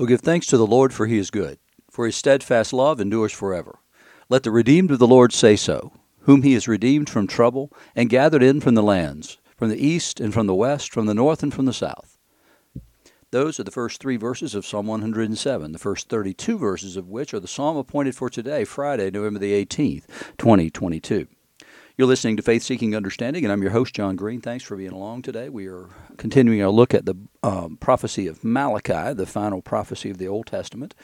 Oh, give thanks to the Lord, for he is good, for his steadfast love endures forever. Let the redeemed of the Lord say so, whom he has redeemed from trouble and gathered in from the lands, from the east and from the west, from the north and from the south. Those are the first three verses of Psalm 107, the first 32 verses of which are the psalm appointed for today, Friday, November the 18th, 2022. You're listening to Faith Seeking Understanding, and I'm your host, John Green. Thanks for being along today. We are continuing our look at the um, prophecy of Malachi, the final prophecy of the Old Testament,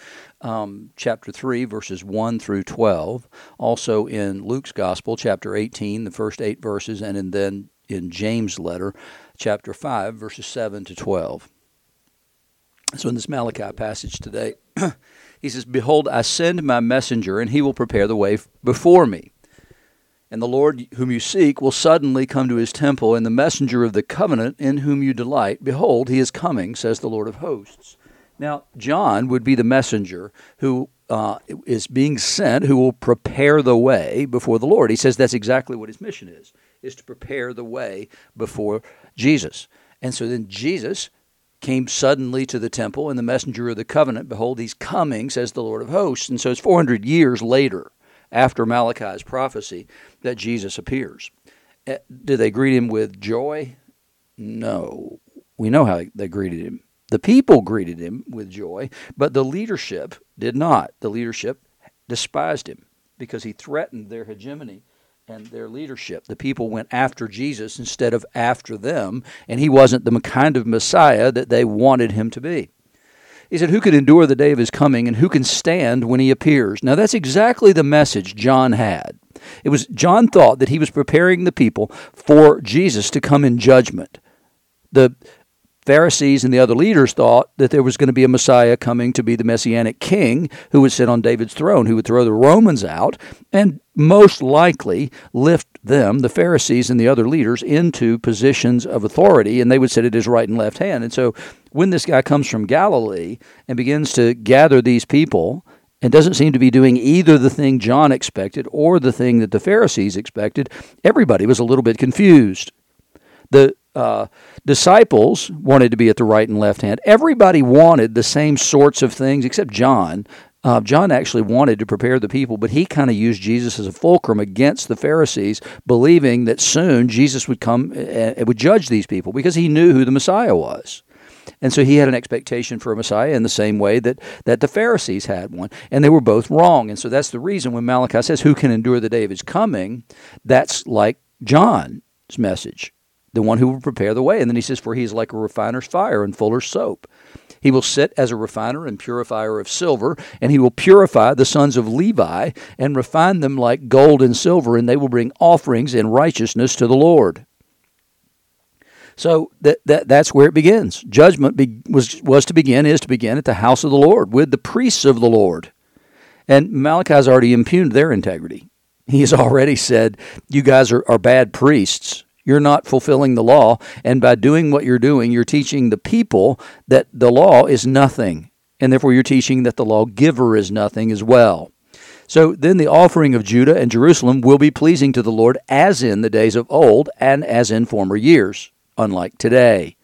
um, chapter 3, verses 1 through 12. Also in Luke's Gospel, chapter 18, the first eight verses, and in, then in James' letter, chapter 5, verses 7 to 12. So in this Malachi passage today, he says, Behold, I send my messenger, and he will prepare the way before me. And the Lord whom you seek will suddenly come to his temple, and the messenger of the covenant in whom you delight, behold, he is coming, says the Lord of hosts. Now, John would be the messenger who uh, is being sent, who will prepare the way before the Lord. He says that's exactly what his mission is, is to prepare the way before Jesus. And so then Jesus came suddenly to the temple, and the messenger of the covenant, behold, he's coming, says the Lord of hosts. And so it's 400 years later after Malachi's prophecy that Jesus appears. Eh, did they greet him with joy? No. We know how they greeted him. The people greeted him with joy, but the leadership did not. The leadership despised him because he threatened their hegemony and their leadership. The people went after Jesus instead of after them, and he wasn't the kind of Messiah that they wanted him to be. He said, Who could endure the day of his coming, and who can stand when he appears? Now, that's exactly the message John had. It was John thought that he was preparing the people for Jesus to come in judgment. The Pharisees and the other leaders thought that there was going to be a Messiah coming to be the messianic king who would sit on David's throne, who would throw the Romans out and most likely lift them, the Pharisees and the other leaders, into positions of authority, and they would sit at his right and left hand. And so when this guy comes from Galilee and begins to gather these people, and doesn't seem to be doing either the thing John expected or the thing that the Pharisees expected, everybody was a little bit confused. The uh, disciples wanted to be at the right and left hand. Everybody wanted the same sorts of things except John. Uh, John actually wanted to prepare the people, but he kind of used Jesus as a fulcrum against the Pharisees, believing that soon Jesus would come and would judge these people because he knew who the Messiah was. And so he had an expectation for a Messiah in the same way that, that the Pharisees had one. And they were both wrong. And so that's the reason when Malachi says, Who can endure the day of his coming? That's like John's message the one who will prepare the way. And then he says, For he is like a refiner's fire and fuller's soap. He will sit as a refiner and purifier of silver, and he will purify the sons of Levi and refine them like gold and silver, and they will bring offerings in righteousness to the Lord. So that, that that's where it begins. Judgment be, was was to begin is to begin at the house of the Lord with the priests of the Lord, and Malachi has already impugned their integrity. He has already said, "You guys are, are bad priests. You're not fulfilling the law. And by doing what you're doing, you're teaching the people that the law is nothing. And therefore, you're teaching that the lawgiver is nothing as well. So then the offering of Judah and Jerusalem will be pleasing to the Lord as in the days of old and as in former years, unlike today.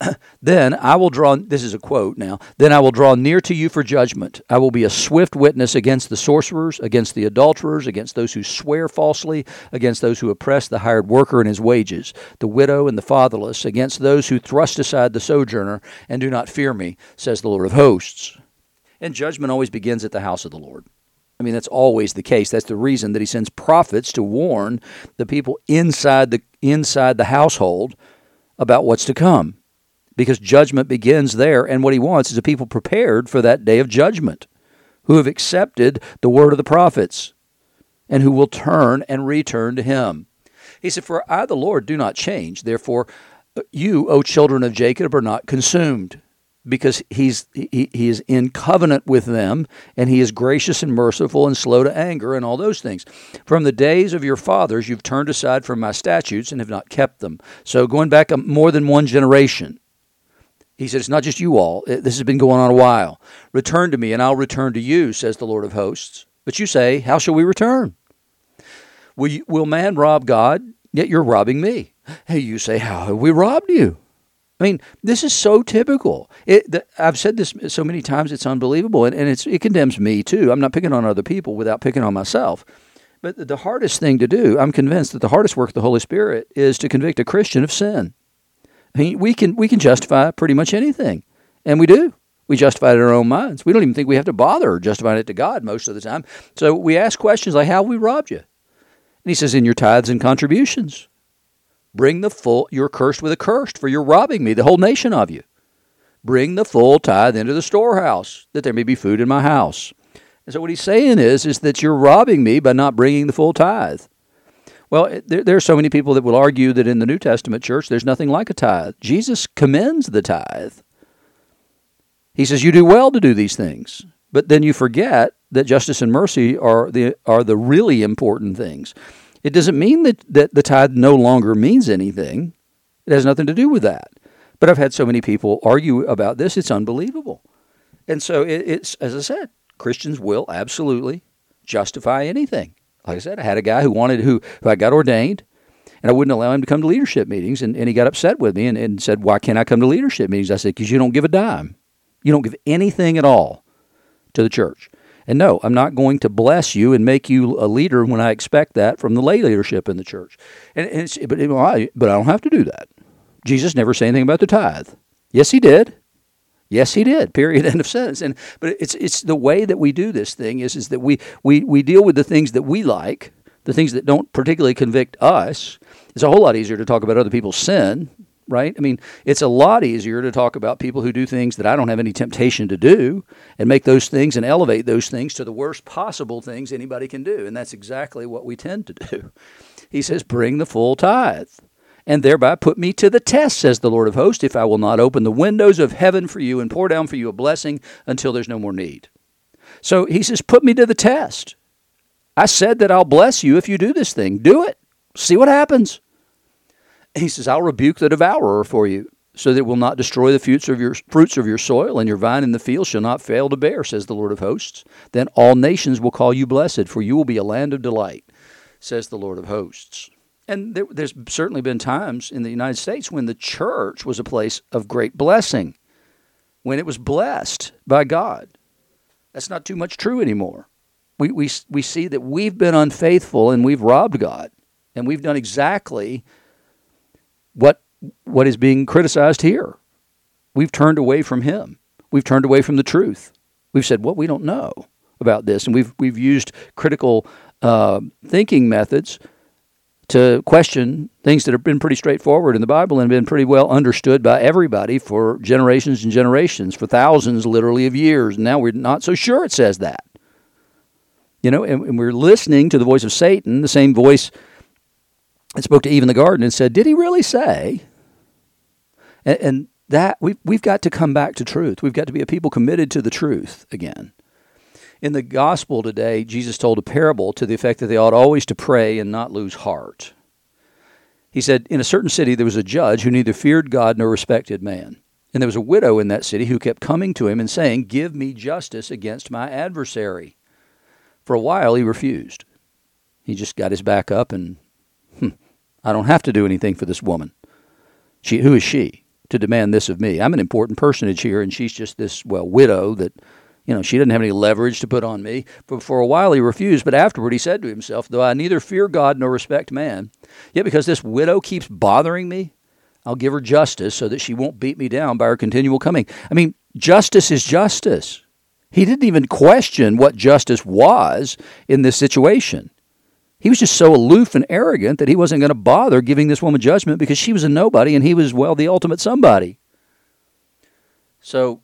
then I will draw, this is a quote now, then I will draw near to you for judgment. I will be a swift witness against the sorcerers, against the adulterers, against those who swear falsely, against those who oppress the hired worker and his wages, the widow and the fatherless, against those who thrust aside the sojourner and do not fear me, says the Lord of hosts. And judgment always begins at the house of the Lord. I mean, that's always the case. That's the reason that he sends prophets to warn the people inside the inside the household about what's to come because judgment begins there. And what he wants is a people prepared for that day of judgment who have accepted the word of the prophets and who will turn and return to him. He said, For I, the Lord, do not change. Therefore, you, O children of Jacob, are not consumed because he's he, he is in covenant with them and he is gracious and merciful and slow to anger and all those things from the days of your fathers you've turned aside from my statutes and have not kept them so going back more than one generation he said, It's not just you all. Uh, this has been going on a while. Return to me, and I'll return to you, says the Lord of hosts. But you say, How shall we return? Will, you, will man rob God? Yet you're robbing me. Hey, you say, How have we robbed you? I mean, this is so typical. It, the, I've said this so many times; it's unbelievable, and, and it's, it condemns me too. I'm not picking on other people without picking on myself. But the hardest thing to do, I'm convinced that the hardest work of the Holy Spirit is to convict a Christian of sin. I mean, we can we can justify pretty much anything, and we do. We justify it in our own minds. We don't even think we have to bother justifying it to God most of the time. So we ask questions like, "How we robbed you?" And He says, "In your tithes and contributions." Bring the full, you're cursed with a curse, for you're robbing me, the whole nation of you. Bring the full tithe into the storehouse, that there may be food in my house. And so what he's saying is, is that you're robbing me by not bringing the full tithe. Well, there, there are so many people that will argue that in the New Testament church, there's nothing like a tithe. Jesus commends the tithe. He says, You do well to do these things. But then you forget that justice and mercy are the, are the really important things. It doesn't mean that, that the tithe no longer means anything. It has nothing to do with that. But I've had so many people argue about this, it's unbelievable. And so it, it's, as I said, Christians will absolutely justify anything. Like I said, I had a guy who wanted, who, who I got ordained, and I wouldn't allow him to come to leadership meetings. And, and he got upset with me and, and said, Why can't I come to leadership meetings? I said, Because you don't give a dime. You don't give anything at all to the church. And no, I'm not going to bless you and make you a leader when I expect that from the lay leadership in the church. And, and but, but I don't have to do that. Jesus never said anything about the tithe. Yes, he did. Yes, he did. Period. End of sentence. And but it's it's the way that we do this thing is is that we we we deal with the things that we like, the things that don't particularly convict us. It's a whole lot easier to talk about other people's sin right? I mean, it's a lot easier to talk about people who do things that I don't have any temptation to do and make those things and elevate those things to the worst possible things anybody can do. And that's exactly what we tend to do. He says, Bring the full tithe. And thereby put me to the test, says the Lord of hosts, if I will not open the windows of heaven for you and pour down for you a blessing until there's no more need. So he says, Put me to the test. I said that I'll bless you if you do this thing. Do it. See what happens. He says, I'll rebuke the devourer for you, so that it will not destroy the fruits of your fruits of your soil, and your vine in the field shall not fail to bear, says the Lord of hosts. Then all nations will call you blessed, for you will be a land of delight, says the Lord of hosts. And there, there's certainly been times in the United States when the church was a place of great blessing, when it was blessed by God. That's not too much true anymore. We, we, we see that we've been unfaithful and we've robbed God, and we've done exactly what what is being criticized here. We've turned away from him. We've turned away from the truth. We've said, "Well, we don't know about this," and we've we've used critical uh, thinking methods to question things that have been pretty straightforward in the Bible and been pretty well understood by everybody for generations and generations, for thousands, literally, of years. And now we're not so sure it says that. You know, and, and we're listening to the voice of Satan, the same voice that spoke to Eve in the garden and said, Did he really say? And, and that we've, we've got to come back to truth. We've got to be a people committed to the truth again. In the gospel today, Jesus told a parable to the effect that they ought always to pray and not lose heart. He said, In a certain city there was a judge who neither feared God nor respected man. And there was a widow in that city who kept coming to him and saying, Give me justice against my adversary. For a while he refused. He just got his back up and hmm, I don't have to do anything for this woman. She, who is she to demand this of me? I'm an important personage here, and she's just this, well, widow that, you know, she didn't have any leverage to put on me. But for a while he refused, but afterward he said to himself, Though I neither fear God nor respect man, yet because this widow keeps bothering me, I'll give her justice so that she won't beat me down by her continual coming. I mean, justice is justice. He didn't even question what justice was in this situation. He was just so aloof and arrogant that he wasn't going to bother giving this woman judgment because she was a nobody and he was, well, the ultimate somebody. So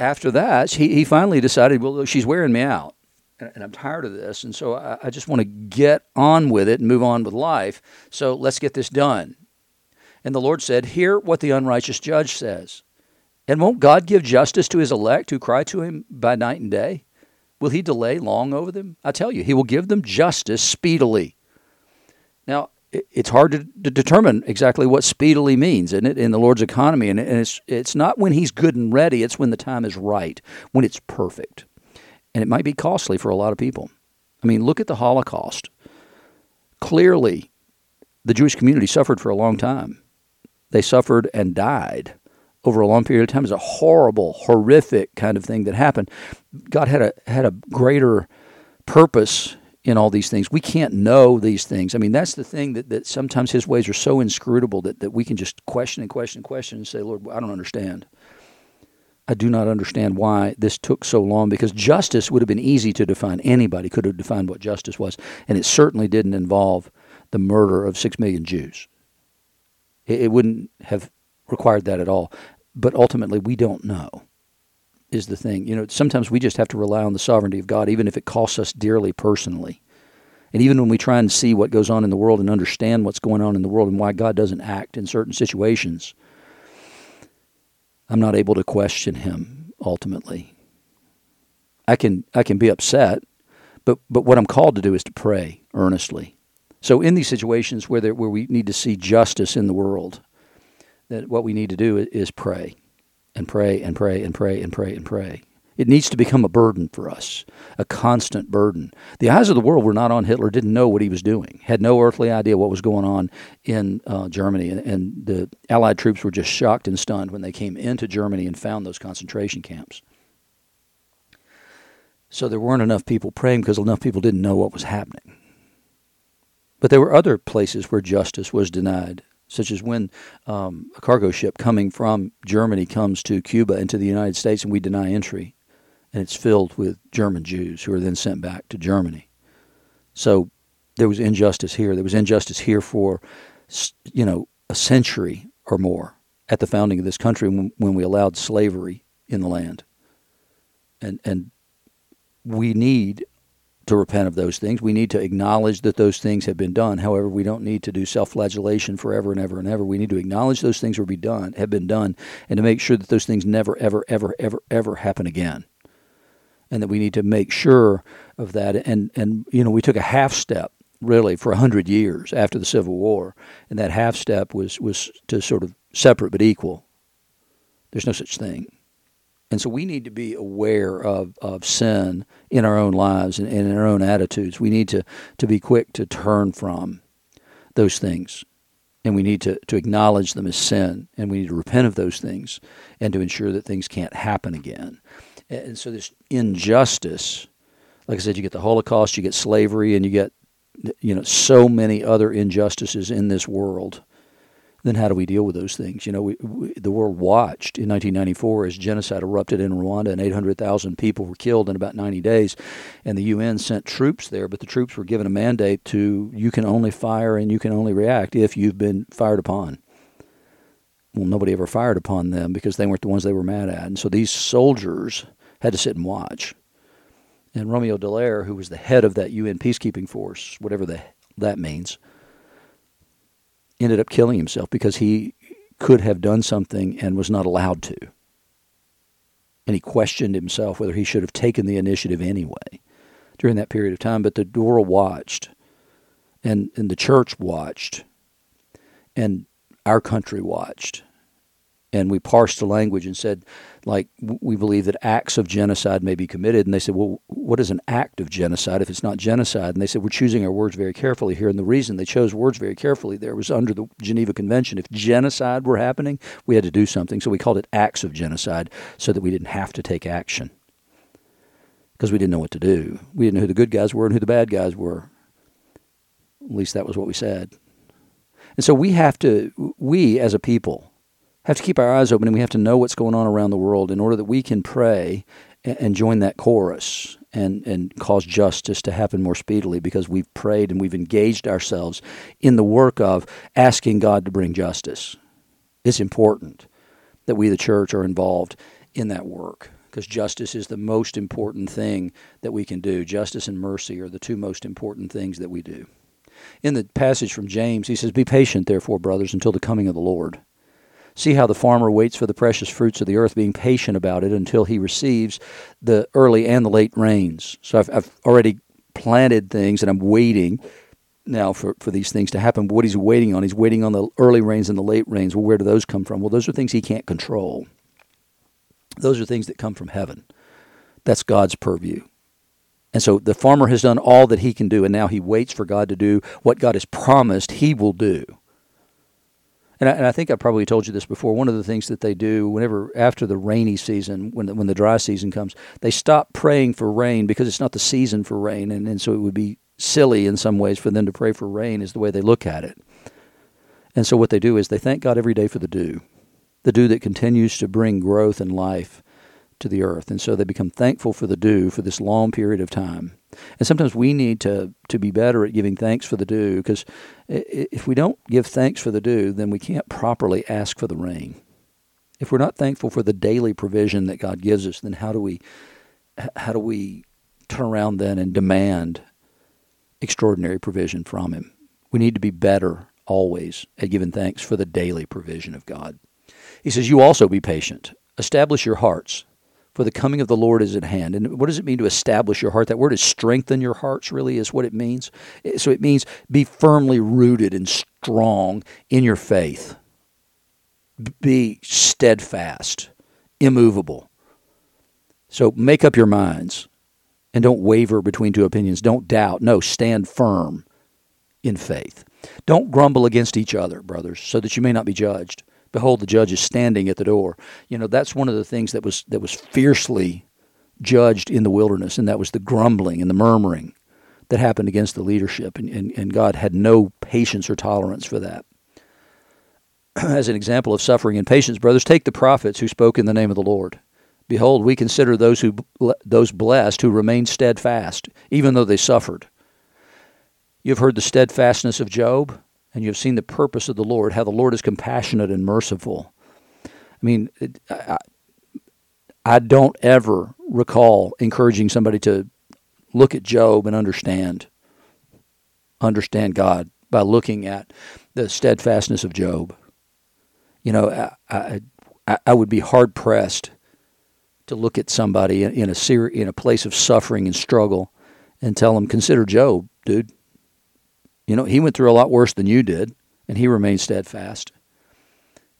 after that, he, he finally decided, well, she's wearing me out and I'm tired of this. And so I, I just want to get on with it and move on with life. So let's get this done. And the Lord said, Hear what the unrighteous judge says. And won't God give justice to his elect who cry to him by night and day? Will he delay long over them? I tell you, he will give them justice speedily. Now, it's hard to, to determine exactly what speedily means in it in the Lord's economy, and it's it's not when He's good and ready; it's when the time is right, when it's perfect, and it might be costly for a lot of people. I mean, look at the Holocaust. Clearly, the Jewish community suffered for a long time. They suffered and died over a long period of time It's a horrible, horrific kind of thing that happened. God had a had a greater purpose in all these things. We can't know these things. I mean, that's the thing that, that sometimes his ways are so inscrutable that, that we can just question and question and question and say, Lord, I don't understand. I do not understand why this took so long because justice would have been easy to define. Anybody could have defined what justice was, and it certainly didn't involve the murder of six million Jews. It, it wouldn't have required that at all. But ultimately, we don't know, is the thing. You know, sometimes we just have to rely on the sovereignty of God, even if it costs us dearly personally. And even when we try and see what goes on in the world and understand what's going on in the world and why God doesn't act in certain situations, I'm not able to question him ultimately. I can I can be upset, but but what I'm called to do is to pray earnestly. So in these situations where there, where we need to see justice in the world, that what we need to do is pray, and pray and pray and pray and pray and pray. It needs to become a burden for us, a constant burden. The eyes of the world were not on Hitler, didn't know what he was doing, had no earthly idea what was going on in uh, Germany. And, and the Allied troops were just shocked and stunned when they came into Germany and found those concentration camps. So there weren't enough people praying because enough people didn't know what was happening. But there were other places where justice was denied, such as when um, a cargo ship coming from Germany comes to Cuba and to the United States and we deny entry and it's filled with German Jews who are then sent back to Germany. So there was injustice here. There was injustice here for, you know, a century or more at the founding of this country when, when we allowed slavery in the land. And and we need to repent of those things. We need to acknowledge that those things have been done. However, we don't need to do self-flagellation forever and ever and ever. We need to acknowledge those things were be done, have been done, and to make sure that those things never, ever, ever, ever, ever happen again and that we need to make sure of that. And and you know, we took a half step really for a hundred years after the Civil War, and that half step was was to sort of separate but equal. There's no such thing. And so we need to be aware of, of sin in our own lives and, and in our own attitudes. We need to, to be quick to turn from those things. And we need to, to acknowledge them as sin. And we need to repent of those things and to ensure that things can't happen again. And so this injustice, like I said, you get the Holocaust, you get slavery, and you get you know so many other injustices in this world. Then how do we deal with those things? You know, we, we, the world watched in 1994 as genocide erupted in Rwanda and 800,000 people were killed in about 90 days, and the UN sent troops there. But the troops were given a mandate to you can only fire and you can only react if you've been fired upon well, nobody ever fired upon them because they weren't the ones they were mad at. And so these soldiers had to sit and watch. And Romeo Dallaire, who was the head of that UN peacekeeping force, whatever the, that means, ended up killing himself because he could have done something and was not allowed to. And he questioned himself whether he should have taken the initiative anyway during that period of time. But the Dora watched, and, and the church watched, and our country watched and we parsed the language and said, like, we believe that acts of genocide may be committed. And they said, well, what is an act of genocide if it's not genocide? And they said, we're choosing our words very carefully here. And the reason they chose words very carefully there was under the Geneva Convention. If genocide were happening, we had to do something. So we called it acts of genocide so that we didn't have to take action because we didn't know what to do. We didn't know who the good guys were and who the bad guys were. At least that was what we said. And so we have to, we as a people, have to keep our eyes open and we have to know what's going on around the world in order that we can pray and join that chorus and, and cause justice to happen more speedily because we've prayed and we've engaged ourselves in the work of asking God to bring justice. It's important that we, the church, are involved in that work because justice is the most important thing that we can do. Justice and mercy are the two most important things that we do. In the passage from James, he says, Be patient, therefore, brothers, until the coming of the Lord. See how the farmer waits for the precious fruits of the earth, being patient about it until he receives the early and the late rains. So I've, I've already planted things and I'm waiting now for, for these things to happen. But what he's waiting on, he's waiting on the early rains and the late rains. Well, where do those come from? Well, those are things he can't control. Those are things that come from heaven. That's God's purview. And so the farmer has done all that he can do, and now he waits for God to do what God has promised he will do. And I, and I think I probably told you this before. One of the things that they do whenever after the rainy season, when the, when the dry season comes, they stop praying for rain because it's not the season for rain, and, and so it would be silly in some ways for them to pray for rain. Is the way they look at it. And so what they do is they thank God every day for the dew, the dew that continues to bring growth and life to the earth. And so they become thankful for the dew for this long period of time. And sometimes we need to, to be better at giving thanks for the dew because if we don't give thanks for the dew, then we can't properly ask for the rain. If we're not thankful for the daily provision that God gives us, then how do we how do we turn around then and demand extraordinary provision from him? We need to be better always at giving thanks for the daily provision of God. He says, You also be patient. Establish your hearts, for the coming of the Lord is at hand. And what does it mean to establish your heart? That word is strengthen your hearts, really, is what it means. So it means be firmly rooted and strong in your faith, be steadfast, immovable. So make up your minds and don't waver between two opinions. Don't doubt. No, stand firm in faith. Don't grumble against each other, brothers, so that you may not be judged behold the judge is standing at the door. You know that's one of the things that was that was fiercely judged in the wilderness and that was the grumbling and the murmuring that happened against the leadership and, and, and god had no patience or tolerance for that. As an example of suffering and patience brothers take the prophets who spoke in the name of the lord. Behold we consider those who those blessed who remained steadfast even though they suffered. You have heard the steadfastness of job and you have seen the purpose of the Lord, how the Lord is compassionate and merciful. I mean, I, I don't ever recall encouraging somebody to look at Job and understand understand God by looking at the steadfastness of Job. You know, I, I, I would be hard pressed to look at somebody in a ser- in a place of suffering and struggle and tell them, consider Job, dude. You know, he went through a lot worse than you did, and he remained steadfast.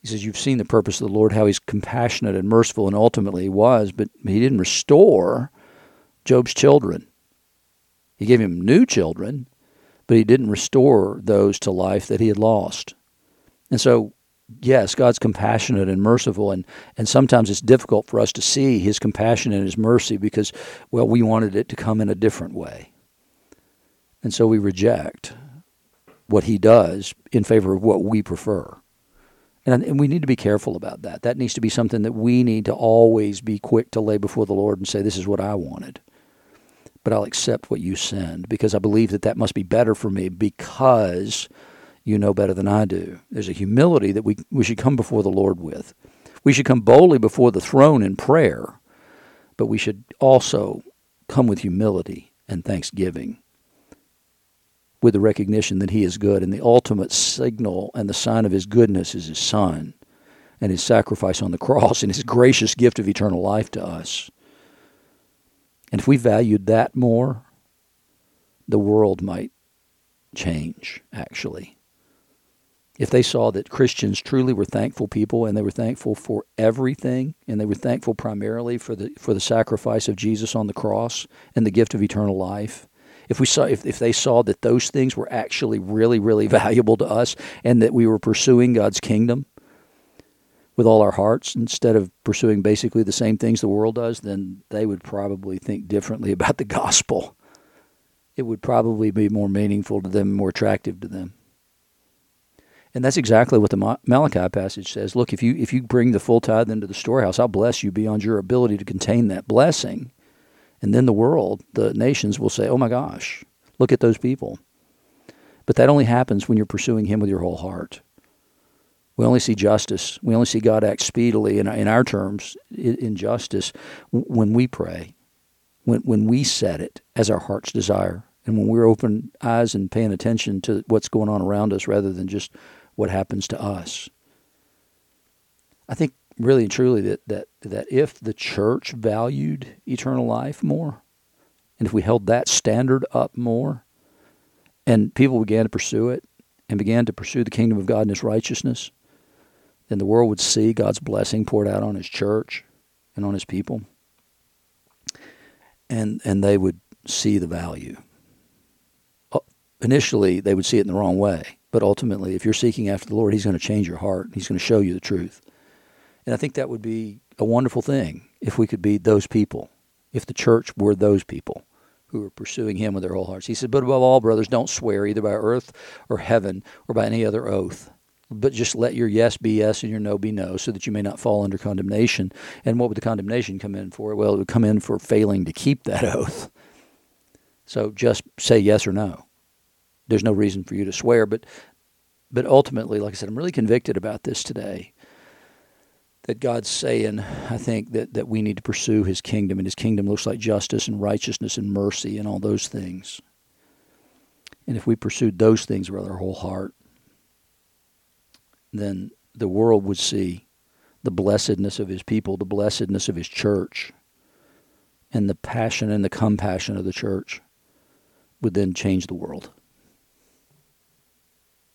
He says, You've seen the purpose of the Lord, how he's compassionate and merciful, and ultimately he was, but he didn't restore Job's children. He gave him new children, but he didn't restore those to life that he had lost. And so, yes, God's compassionate and merciful, and, and sometimes it's difficult for us to see his compassion and his mercy because, well, we wanted it to come in a different way. And so we reject what he does in favor of what we prefer. And, and, we need to be careful about that. That needs to be something that we need to always be quick to lay before the Lord and say, This is what I wanted. But I'll accept what you send because I believe that that must be better for me because you know better than I do. There's a humility that we, we should come before the Lord with. We should come boldly before the throne in prayer, but we should also come with humility and thanksgiving with the recognition that he is good. And the ultimate signal and the sign of his goodness is his son and his sacrifice on the cross and his gracious gift of eternal life to us. And if we valued that more, the world might change, actually. If they saw that Christians truly were thankful people and they were thankful for everything and they were thankful primarily for the for the sacrifice of Jesus on the cross and the gift of eternal life, if we saw if, if they saw that those things were actually really really valuable to us and that we were pursuing God's kingdom with all our hearts instead of pursuing basically the same things the world does, then they would probably think differently about the gospel. It would probably be more meaningful to them, more attractive to them. And that's exactly what the Malachi passage says. Look, if you if you bring the full tithe into the storehouse, I'll bless you beyond your ability to contain that blessing. And then the world, the nations will say, oh my gosh, look at those people. But that only happens when you're pursuing Him with your whole heart. We only see justice. We only see God act speedily in, in our terms, in justice, when we pray, when, when we set it as our heart's desire, and when we're open eyes and paying attention to what's going on around us rather than just what happens to us. I think really and truly that, that, that if the church valued eternal life more, and if we held that standard up more, and people began to pursue it and began to pursue the kingdom of God and His righteousness, then the world would see God's blessing poured out on His church and on His people, and and they would see the value. Uh, initially, they would see it in the wrong way. But ultimately, if you're seeking after the Lord, He's going to change your heart. He's going to show you the truth. And I think that would be a wonderful thing if we could be those people, if the church were those people who are pursuing Him with their whole hearts. He said, But above all, brothers, don't swear either by earth or heaven or by any other oath. But just let your yes be yes and your no be no, so that you may not fall under condemnation. And what would the condemnation come in for? Well, it would come in for failing to keep that oath. So just say yes or no. There's no reason for you to swear, but but ultimately, like I said, I'm really convicted about this today. That God's saying, I think that, that we need to pursue his kingdom, and his kingdom looks like justice and righteousness and mercy and all those things. And if we pursued those things with our whole heart, then the world would see the blessedness of his people, the blessedness of his church, and the passion and the compassion of the church would then change the world.